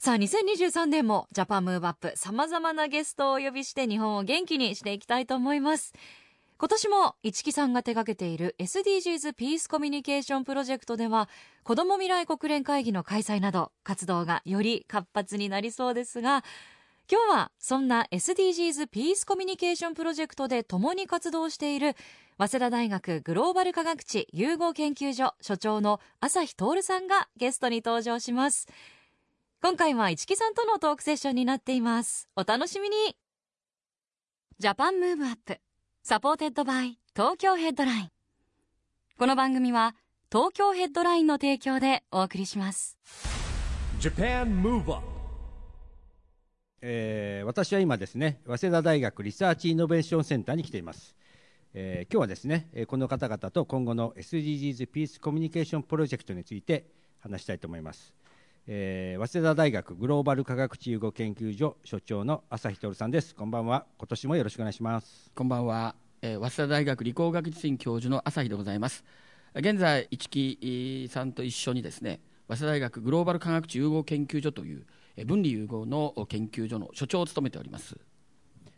さあ、2023年もジャパンムーブアップ様々なゲストをお呼びして日本を元気にしていきたいと思います。今年も市木さんが手掛けている SDGs ピースコミュニケーションプロジェクトでは子ども未来国連会議の開催など活動がより活発になりそうですが今日はそんな SDGs ピースコミュニケーションプロジェクトで共に活動している早稲田大学グローバル科学地融合研究所所長の朝日徹さんがゲストに登場します今回は一木さんとのトークセッションになっています。お楽しみに。 Japan Move Up。Supported by 東京ヘッドライン。この番組は東京ヘッドラインの提供でお送りします。JAPAN MOVE UP えー私は今ですね早稲田大学リサーチイノベーションセンターに来ています、えー今日はですねえーこの方々と今後の SDGs ピースコミュニケーションプロジェクトについて話したいと思います、えー早稲田大学グローバル科学知融合研究所所長の朝日透さんです。こんばんは。今年もよろしくお願いします。こんばんは、えー早稲田大学理工学術院教授の朝日でございます。現在一木さんと一緒にですね早稲田大学グローバル科学知融合研究所というえー文理融合の研究所の所長を務めております。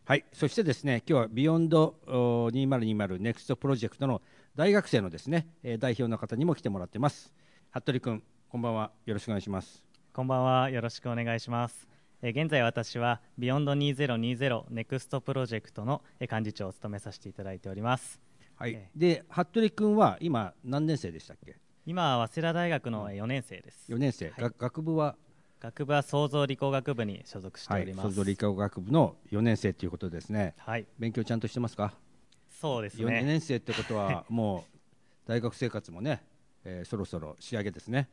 はい、そしてですね、今日は Beyond 2020 Next プロジェクトの大学生のですね、えー代表の方にも来てもらってます。服部君、こんばんは。よろしくお願いします。こんばんは。よろしくお願いします。えー現在私は Beyond 2020 Next プロジェクトのえー幹事長を務めさせていただいております。はいえ、で、服部君は今何年生でしたっけ？今は早稲田大学の4年生です。4年生。はいが学部は？学部は創造理工学部に所属してはいおり、ます。創造理工学部の4年生ということですね。はい。勉強ちゃんとしてますか？そうです4ね。年生ってことはもう大学生活もね、えーそろそろ仕上げですね。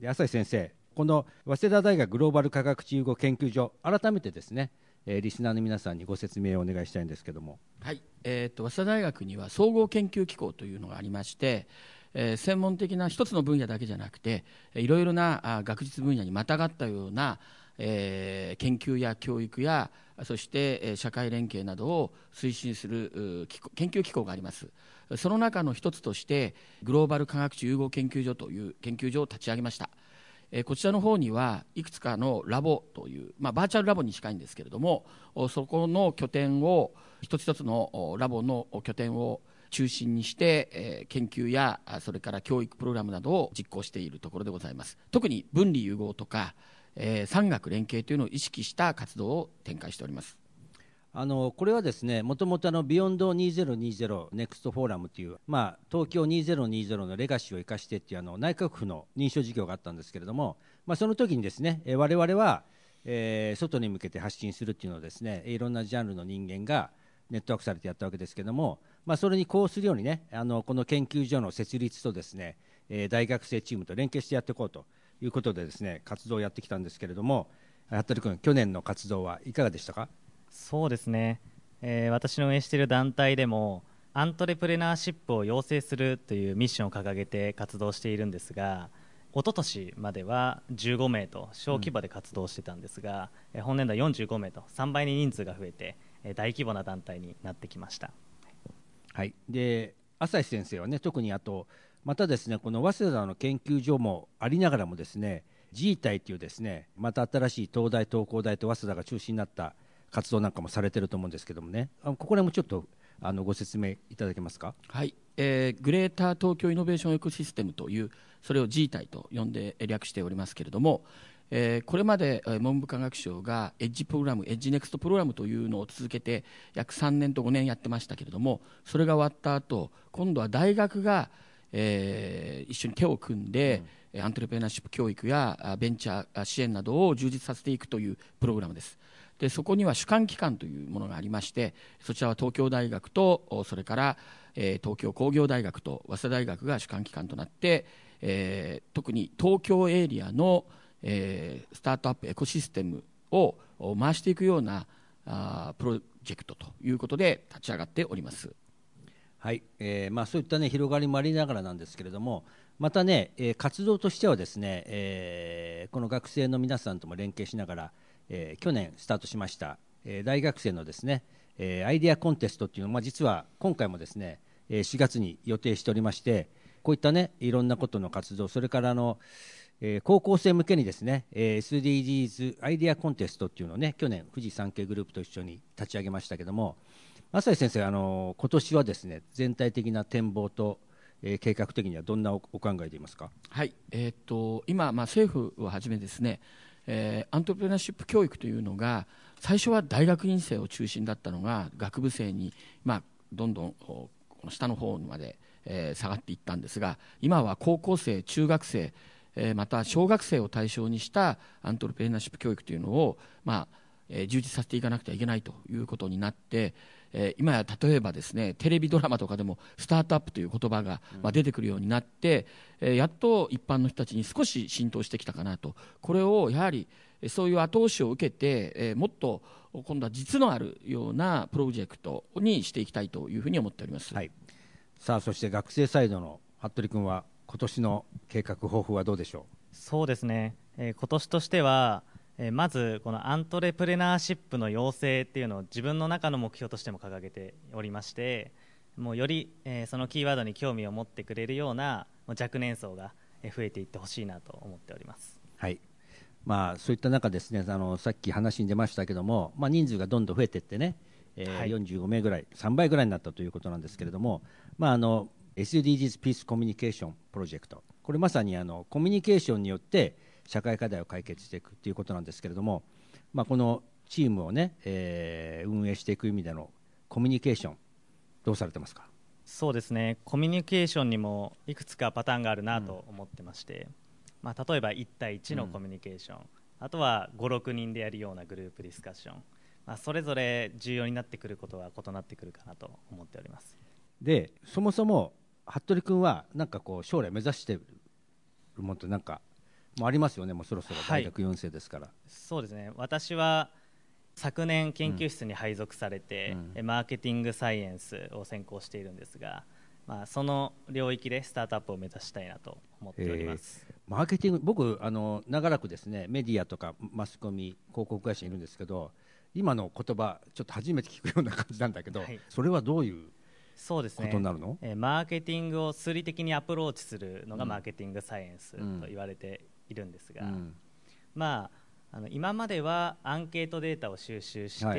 で朝日先生、この早稲田大学グローバル科学地融合研究所改めてですね、えーリスナーの皆さんにご説明をお願いしたいんですけども。はい、えー、と早稲田大学には総合研究機構というのがありまして、えー専門的な一つの分野だけじゃなくていろいろなあ学術分野にまたがったような、えー研究や教育やそして、社会連携などを推進する研究機構があります。その中の一つとしてグローバル科学地融合研究所という研究所を立ち上げました。こちらの方にはいくつかのラボという、まあ、バーチャルラボに近いんですけれどもそこの拠点を一つ一つのラボの拠点を中心にして、え研究やそれから教育プログラムなどを実行しているところでございます。特に分離融合とか、えー産学連携というのを意識した活動を展開しております。あのこれはですね、もともとあの Beyond 2020 Next フォーラムという、まあ、東京2020のレガシーを生かしてっていうあの内閣府の認証事業があったんですけれども、まあ、その時にですね、えー我々は、えー外に向けて発信するっていうのをですね、いろんなジャンルの人間がネットワークされてやったわけですけれども、まあ、それに呼応するようにね、あのこの研究所の設立とですね、えー大学生チームと連携してやっていこうということでですね、活動をやってきたんですけれども、服部君、去年の活動はいかがでしたか？そうですね、えー私の運営している団体でもアントレプレナーシップを養成するというミッションを掲げて活動しているんですが一昨年までは15名と小規模で活動してたんですが、えー本年度は45名と3倍に人数が増えて、えー大規模な団体になってきました。はい、で朝日先生はね特にあとまたですねこの早稲田の研究所もありながらもですね G 体というですねまた新しい東大東工大と早稲田が中心になった活動なんかもされてると思うんですけどもね。ここら辺もちょっとあのご説明いただけますか？はい、えーグレーター東京イノベーションエコシステムというそれを G 体と呼んで略しておりますけれども、これまで、文部科学省がエッジプログラムエッジネクストプログラムというのを続けて約3年と5年やってましたけれどもそれが終わった後今度は大学が、えー一緒に手を組んで、えーアントレプレナーシップ教育やあベンチャーあ支援などを充実させていくというプログラムです。でそこには主管機関というものがありましてそちらは東京大学とおそれから、えー東京工業大学と早稲田大学が主管機関となって、えー特に東京エリアの、えースタートアップエコシステムを回していくようなあプロジェクトということで立ち上がっております。はい。えーまあ、そういった、ね、広がりもありながらなんですけれどもまたね、えー活動としてはですね、えーこの学生の皆さんとも連携しながら、えー去年スタートしました、えー大学生のですね、えーアイデアコンテストっていうのは、まあ、実は今回もですね、えー4月に予定しておりましてこういったねいろんなことの活動それからあの、えー高校生向けにですね、えー SDGs アイデアコンテストっていうのをね去年富士山系グループと一緒に立ち上げましたけども浅井先生あの今年はですね全体的な展望と、えー計画的にはどんなお考えでいますか？はい、えーっと今、まあ、政府をはじめですね、えーアントレプレナーシップ教育というのが最初は大学院生を中心だったのが学部生に、まあ、どんどんこの下の方まで、えー下がっていったんですが今は高校生、中学生、えーまた小学生を対象にしたアントレプレナーシップ教育というのを、まあえー充実させていかなくてはいけないということになって、えー今や例えばですねテレビドラマとかでもスタートアップという言葉が、まあ、出てくるようになって、えーやっと一般の人たちに少し浸透してきたかなと。これをやはりえーそういう後押しを受けて、えーもっと今度は実のあるようなプロジェクトにしていきたいというふうに思っております。はい。さあそして学生サイドの服部君は今年の計画抱負はどうでしょそうですね、えー今年としては、えーまずこのアントレプレナーシップの養成っていうのを自分の中の目標としても掲げておりましてもうより、えーそのキーワードに興味を持ってくれるような若年層がえー増えていってほしいなと思っております。うはい。まあそういった中ですねあのさっき話に出ましたけども、まあ、人数がどんどん増えていってね、えーはい。45名ぐらい3倍ぐらいになったということなんですけれども、まあ、あの SDGs ピースコミュニケーションプロジェクトこれまさにあのコミュニケーションによって社会課題を解決していくということなんですけれども、まあ、このチームをね、えー運営していく意味でのコミュニケーションどうされてますか？そうですね。コミュニケーションにもいくつかパターンがあるなと思ってまして、まあ、例えば1対1のコミュニケーション、あとは56人でやるようなグループディスカッション、まあ、それぞれ重要になってくることは異なってくるかなと思っております。でそもそも服部君はなんかこう将来目指してるものってなんかもうありますよねもうそろそろ。大学4年生ですから、そうですね。私は昨年研究室に配属されて、うん。えマーケティングサイエンスを専攻しているんですが、まあ、その領域でスタートアップを目指したいなと思っております、マーケティング僕あの長らくですねメディアとかマスコミ広告会社にいるんですけど今の言葉ちょっと初めて聞くような感じなんだけど、はい。それはどういうこそうですね。とになるの、えーマーケティングを数理的にアプローチするのがうん。マーケティングサイエンスと言われているんですが、うん。まあ、あの今まではアンケートデータを収集して、はい。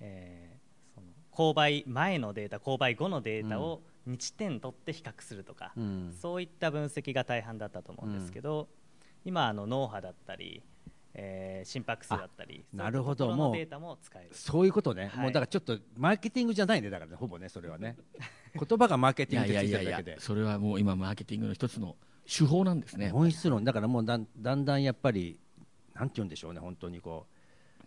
えーその購買前のデータ購買後のデータを日点取って比較するとか、うん。そういった分析が大半だったと思うんですけど、今あの脳波だったり、えー心拍数だったりあなるほど。もうのデータも使える。そういうことね、はい。もうだからちょっとマーケティングじゃないねだからねほぼね。それはね言葉がマーケティングってついてるだけで。それはもう今マーケティングの一つの手法なんですね、本質論だからもうだんだんだんやっぱりなんて言うんでしょうね本当にこ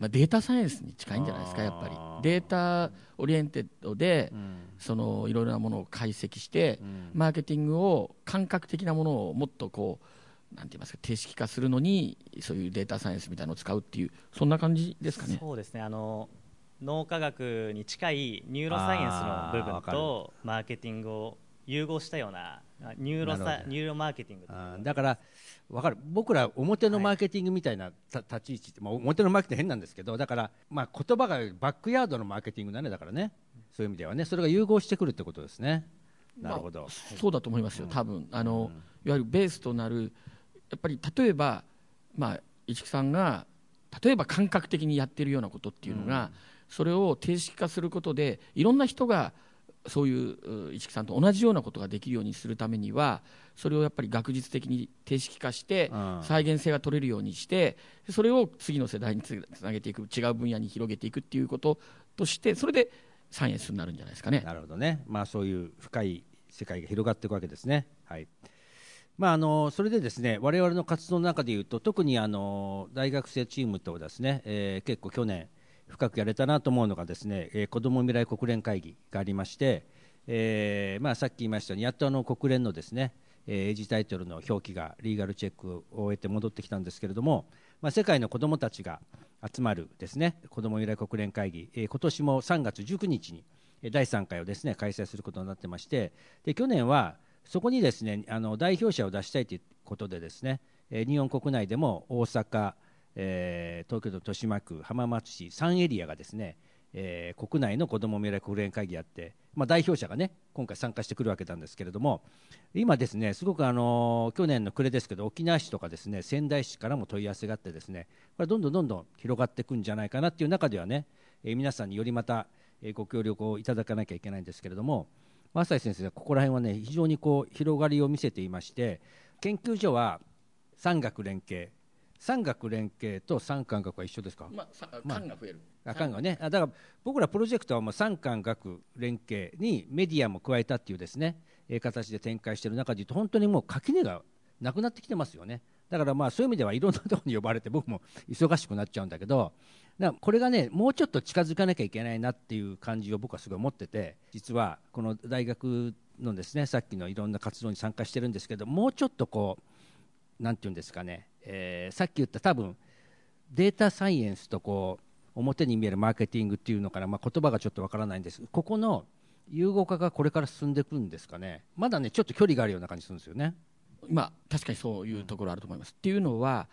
まあ、データサイエンスに近いんじゃないですかやっぱり。 data oriented でう、うん。そのいろいろなものを解析して、うん。マーケティングを感覚的なものをもっとこうなんて言いますか定式化するのにそういうデータサイエンスみたいなのを使うっていうそんな感じですかね。そうですね。あの脳科学に近いニューロサイエンスの部分とマーケティングを融合したようなあニューロサニューロマーケティングあーだから分かる。僕ら表のマーケティングみたいなた立ち位置って、まあ、表のマーケティング変なんですけどだから、まあ、言葉がバックヤードのマーケティングだねだからね。そういう意味ではね。それが融合してくるってことですね。なるほど、まあそうだと思いますよ多分。あの、うん。いわゆるベースとなるやっぱり例えば、まあ、市木さんが例えば感覚的にやってるようなことっていうのが、それを定式化することでいろんな人がそういうう市木さんと同じようなことができるようにするためにはそれをやっぱり学術的に定式化してうん再現性が取れるようにしてそれを次の世代につつなげていく違う分野に広げていくっていうこととしてそれでサイエンスになるんじゃないですかね。なるほどね、まあ、そういう深い世界が広がっていくわけですね。はいまあ、あのそれでですね我々の活動の中でいうと特にあの大学生チームとですね、えー結構去年深くやれたなと思うのがですね、えー、子ども未来国連会議がありまして、えーまあ、さっき言いましたようにやっとあの国連のですね、えー英字タイトルの表記がリーガルチェックを終えて戻ってきたんですけれども、まあ、世界の子どもたちが集まるですね子ども未来国連会議、えー、今年も3月19日に第3回をですね開催することになってましてで去年はそこにですねあの代表者を出したいということでですね、日本国内でも大阪、えー、東京都豊島区浜松市3エリアがですねえー、国内の子ども未来国連会議やって、まあ、代表者がね今回参加してくるわけなんですけれども今ですねすごくあの去年の暮れですけど沖縄市とかですね仙台市からも問い合わせがあってですねこれどんどんどんどん広がっていくんじゃないかなっていう中ではね、えー、皆さんによりまた、ご協力をいただかなきゃいけないんですけれども浅井先生ここら辺はね非常にこう広がりを見せていまして研究所は産学連携産学連携と産官学は一緒ですか、まあ、官が増える、あかんがね、だから僕らプロジェクトはもう産官学連携にメディアも加えたっていうですね、えー、形で展開している中でいうと本当にもう垣根がなくなってきてますよね。だからまあそういう意味ではいろんなところに呼ばれて僕も忙しくなっちゃうんだけど。だこれがねもうちょっと近づかなきゃいけないなっていう感じを僕はすごい持ってて。実はこの大学のですねさっきのいろんな活動に参加してるんですけどもうちょっとこうなんていうんですかね、えー、さっき言った多分データサイエンスとこう表に見えるマーケティングっていうのから、まあ、言葉がちょっとわからないんです。ここの融合化がこれから進んでいくんですかね。まだねちょっと距離があるような感じするんですよね。まあ確かにそういうところあると思います、うん、っていうのは、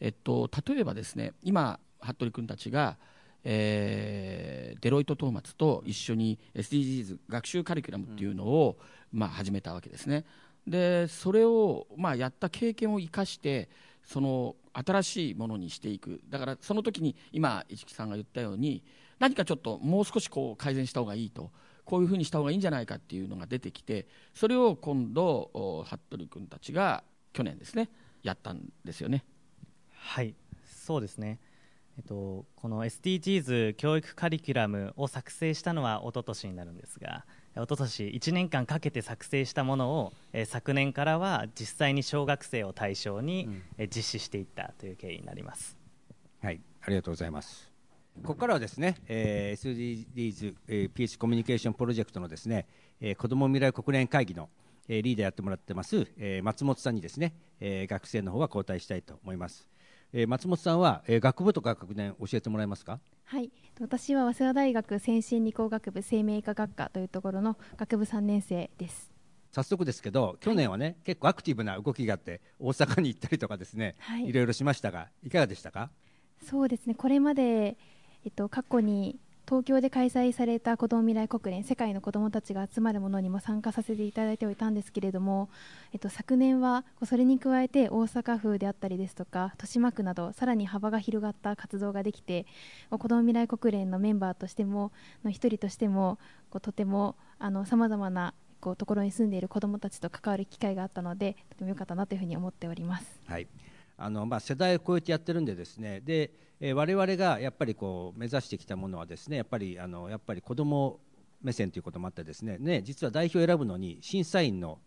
えっと、例えばですね今服部君たちがえー、デロイト・トーマツと一緒に SDGs 学習カリキュラムっていうのを、うん、まあ、始めたわけですね。でそれを、まあ、やった経験を生かしてその新しいものにしていくだからその時に今市木さんが言ったように何かちょっともう少しこう改善した方がいいとこういうふうにした方がいいんじゃないかっていうのが出てきてそれを今度服部君たちが去年ですねやったんですよね。はいそうですねえっと、この SDGs 教育カリキュラムを作成したのは一昨年になるんですが一昨年1年間かけて作成したものを、えー、昨年からは実際に小学生を対象に、うん、えー、実施していったという経緯になります。はい。ありがとうございます。ここからはですね、えー、SDGs、えー、PH コミュニケーションプロジェクトのですね、えー、子ども未来国連会議の、えー、リーダーやってもらってます、えー、松本さんにですね、えー、学生の方は交代したいと思います、えー、松本さんは、えー、学部とか学年教えてもらえますか？はい私は早稲田大学先進理工学部生命科学科というところの学部3年生です。早速ですけど去年はね、はい、結構アクティブな動きがあって大阪に行ったりとかですね、はい、いろいろしましたがいかがでしたか？そうですね。これまで、えっと、過去に東京で開催された子ども未来国連世界の子どもたちが集まるものにも参加させていただいておいたんですけれども、えっと、昨年はそれに加えて大阪府であったりですとか豊島区などさらに幅が広がった活動ができて子ども未来国連のメンバーとしてもの一人としてもこうとてもさまざまなこうところに住んでいる子どもたちと関わる機会があったのでとても良かったなというふうに思っております。はいあのまあ、世代を超えてやってるんでですね。でえー、我々がやっぱりこう目指してきたものはですねやっぱりあのやっぱり子ども目線ということもあってですね。ね実は代表を選ぶのに審査員の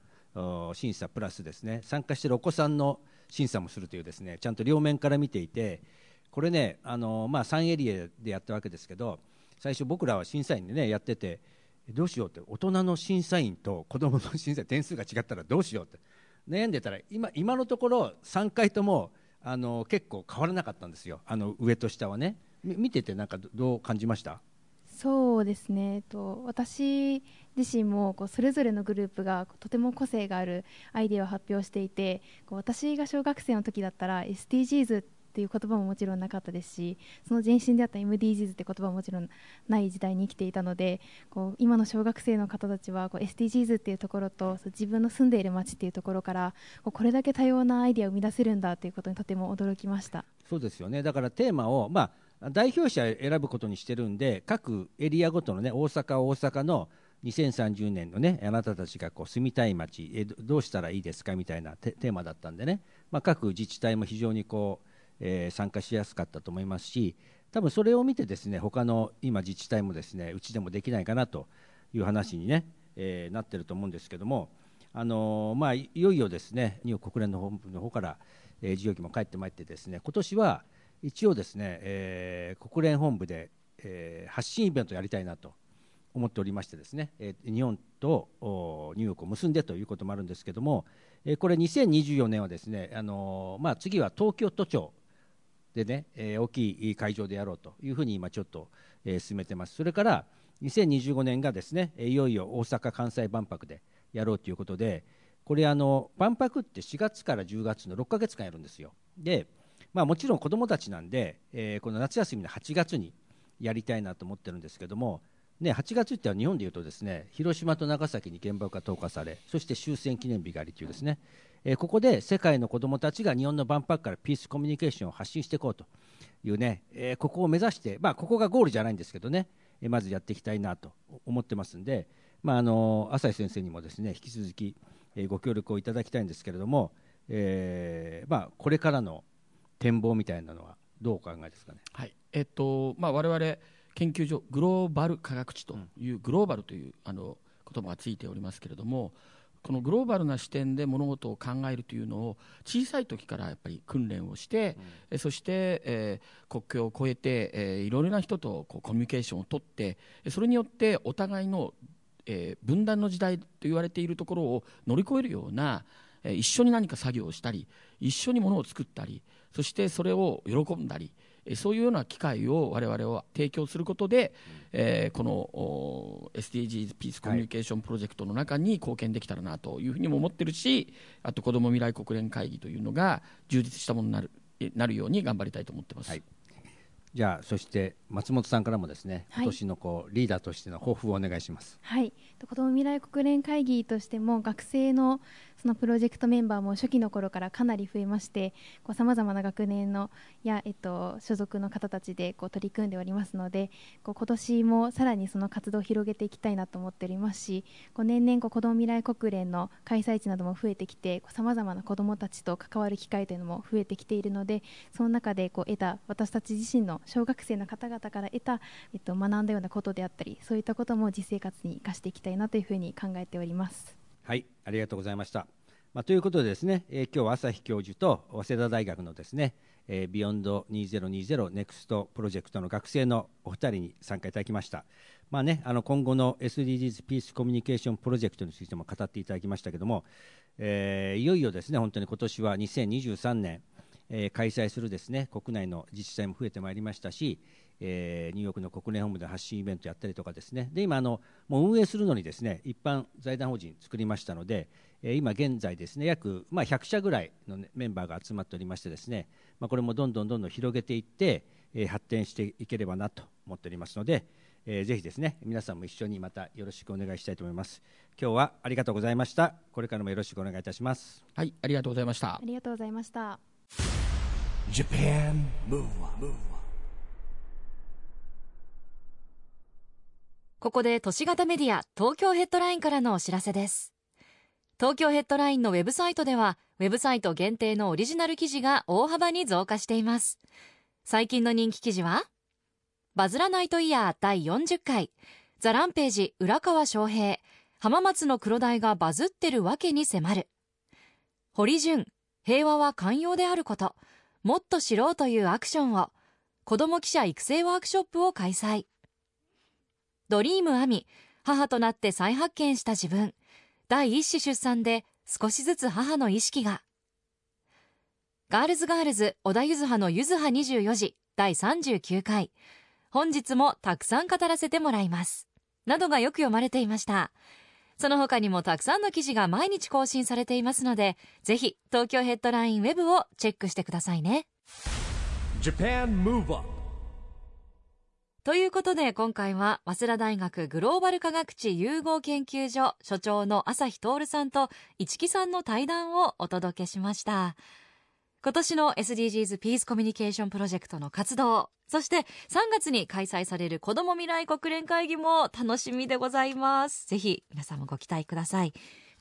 審査プラスですね。参加しているお子さんの審査もするというですね。ちゃんと両面から見ていてこれねあの、まあ、3エリアでやったわけですけど最初僕らは審査員でねやっててどうしようって大人の審査員と子どもの審査員点数が違ったらどうしようって。悩んでたら今今のところ3回ともあの結構変わらなかったんですよ。あの上と下はね。見ててなんかどう感じました？そうですね、えっと、私自身もこうそれぞれのグループがとても個性があるアイデアを発表していてこう私が小学生の時だったら SDGs っていう言葉ももちろんなかったですしその前身であった MDGs って言葉ももちろんない時代に生きていたのでこう今の小学生の方たちはこう SDGs っていうところと自分の住んでいる街っていうところからこうこれだけ多様なアイデアを生み出せるんだということにとても驚きました。そうですよね。だからテーマを、まあ、代表者選ぶことにしてるんで各エリアごとのね大阪大阪の2030年のねあなたたちがこう住みたい街えどうしたらいいですかみたいなテーマだったんでね、まあ、各自治体も非常にこうえー、参加しやすかったと思いますし多分それを見てですね他の今自治体もですねうちでもできないかなという話にね、えー、なってると思うんですけども、あのー、まあ、いよいよですね日本国連の本部の方から、えー、事業機も帰ってまいってですね今年は一応ですね、えー、国連本部で、えー、発信イベントをやりたいなと思っておりましてですね、えー、日本とニューヨークを結んでということもあるんですけども、えー、これ2024年はですね、あのー、まあ、次は東京都庁でね、えー大きい会場でやろうというふうに今ちょっと、えー進めてます。それから2025年がですねいよいよ大阪・関西万博でやろうということでこれあの万博って4月から10月の6ヶ月間やるんですよ。で、まあ、もちろん子どもたちなんで、えーこの夏休みの8月にやりたいなと思ってるんですけども、ね、8月っては日本でいうとですね広島と長崎に原爆が投下されそして終戦記念日がありというですね、えーここで世界の子どもたちが日本の万博からピースコミュニケーションを発信していこうというね、えーここを目指して、まあ、ここがゴールじゃないんですけどね、えーまずやっていきたいなと思ってますんで、まあ、あの朝日先生にもですね引き続き、えーご協力をいただきたいんですけれども、えーまあ、これからの展望みたいなのはどうお考えですかね？はいえっとまあ、我々研究所グローバル科学地という、グローバルというあの言葉がついておりますけれどもこのグローバルな視点で物事を考えるというのを小さい時からやっぱり訓練をして、えそして、えー国境を越えて、えーいろいろな人とこうコミュニケーションを取ってえそれによってお互いの、えー分断の時代と言われているところを乗り越えるような、えー一緒に何か作業をしたり一緒にものを作ったりそしてそれを喜んだりえーそういうような機会を我々は提供することで、えーこのお SDGs ピースコミュニケーションプロジェクトの中に貢献できたらなというふうにも思ってるしあと子ども未来国連会議というのが充実したものになるえなるように頑張りたいと思ってます。はい。じゃあそして松本さんからもですね、はい。今年のこうリーダーとしての抱負をお願いします。はい、子ども未来国連会議としても学生のそのプロジェクトメンバーも初期の頃からかなり増えましてさまざまな学年のや、えっと、所属の方たちでこう取り組んでおりますのでこう今年もさらにその活動を広げていきたいなと思っておりますしこう年々こう子ども未来国連の開催地なども増えてきてさまざまな子どもたちと関わる機会というのも増えてきているのでその中でこう得た私たち自身の小学生の方々から得た、えっと、学んだようなことであったりそういったことも実生活に生かしていきたいなというふうに考えております。はい、ありがとうございました。まあ、ということでですね、えー今日は朝日教授と早稲田大学のですね、えー、 Beyond 2020 Next Project の学生のお二人に参加いただきました。まあね、あの今後の SDGs ピースコミュニケーションプロジェクトについても語っていただきましたけども、えーいよいよですね、本当に今年は2023年、えー開催するですね国内の自治体も増えてまいりましたし、えーニューヨークの国連本部で発信イベントやったりとかですね。で今あのもう運営するのにですね一般財団法人作りましたので、えー今現在ですね約、まあ、100社ぐらいの、ね、メンバーが集まっておりましてですね、まあ、これもどんどんどんどん広げていって、えー発展していければなと思っておりますので、えーぜひですね皆さんも一緒にまたよろしくお願いしたいと思います。今日はありがとうございました。これからもよろしくお願いいたします。はい、ありがとうございました。あ。りがとうございました。Japan Move Up, ここで都市型メディア東京ヘッドラインからのお知らせです。東京ヘッドラインのウェブサイトではウェブサイト限定のオリジナル記事が大幅に増加しています。最近の人気記事はバズらナイトイヤー第40回。ザランページ浦川翔平。浜松の黒鯛がバズってるわけに迫る。堀潤平和は寛容であること。もっと知ろうというアクションを。子ども記者育成ワークショップを開催。ドリームアミ母となって再発見した自分。第一子出産で少しずつ母の意識が。ガールズガールズ小田ゆずはのゆずは24時第39回。本日もたくさん語らせてもらいます。などがよく読まれていました。その他にもたくさんの記事が毎日更新されていますのでぜひ東京ヘッドラインウェブをチェックしてくださいね。ということで今回は早稲田大学グローバル科学地融合研究所所長の朝日徹さんと市木さんの対談をお届けしました。今年の SDGs ピースコミュニケーションプロジェクトの活動そして3月に開催される子ども未来国連会議も楽しみでございます。ぜひ皆さんもご期待ください。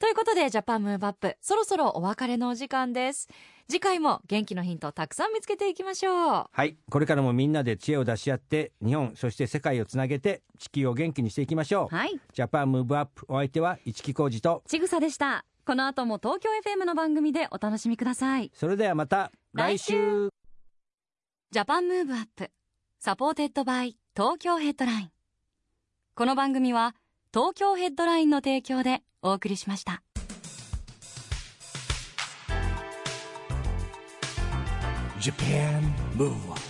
ということでジャパンムーブアップそろそろお別れのお時間です。次回も元気のヒントをたくさん見つけていきましょう。はい。これからもみんなで知恵を出し合って日本そして世界をつなげて地球を元気にしていきましょう。はい。ジャパンムーブアップお相手は市木浩二と。ちぐさでした。この後も東京 FM の番組でお楽しみください。それではまた来週。 Japan Move Up supported by 東京ヘッドライン。この番組は東京ヘッドラインの提供でお送りしました Japan Move Up.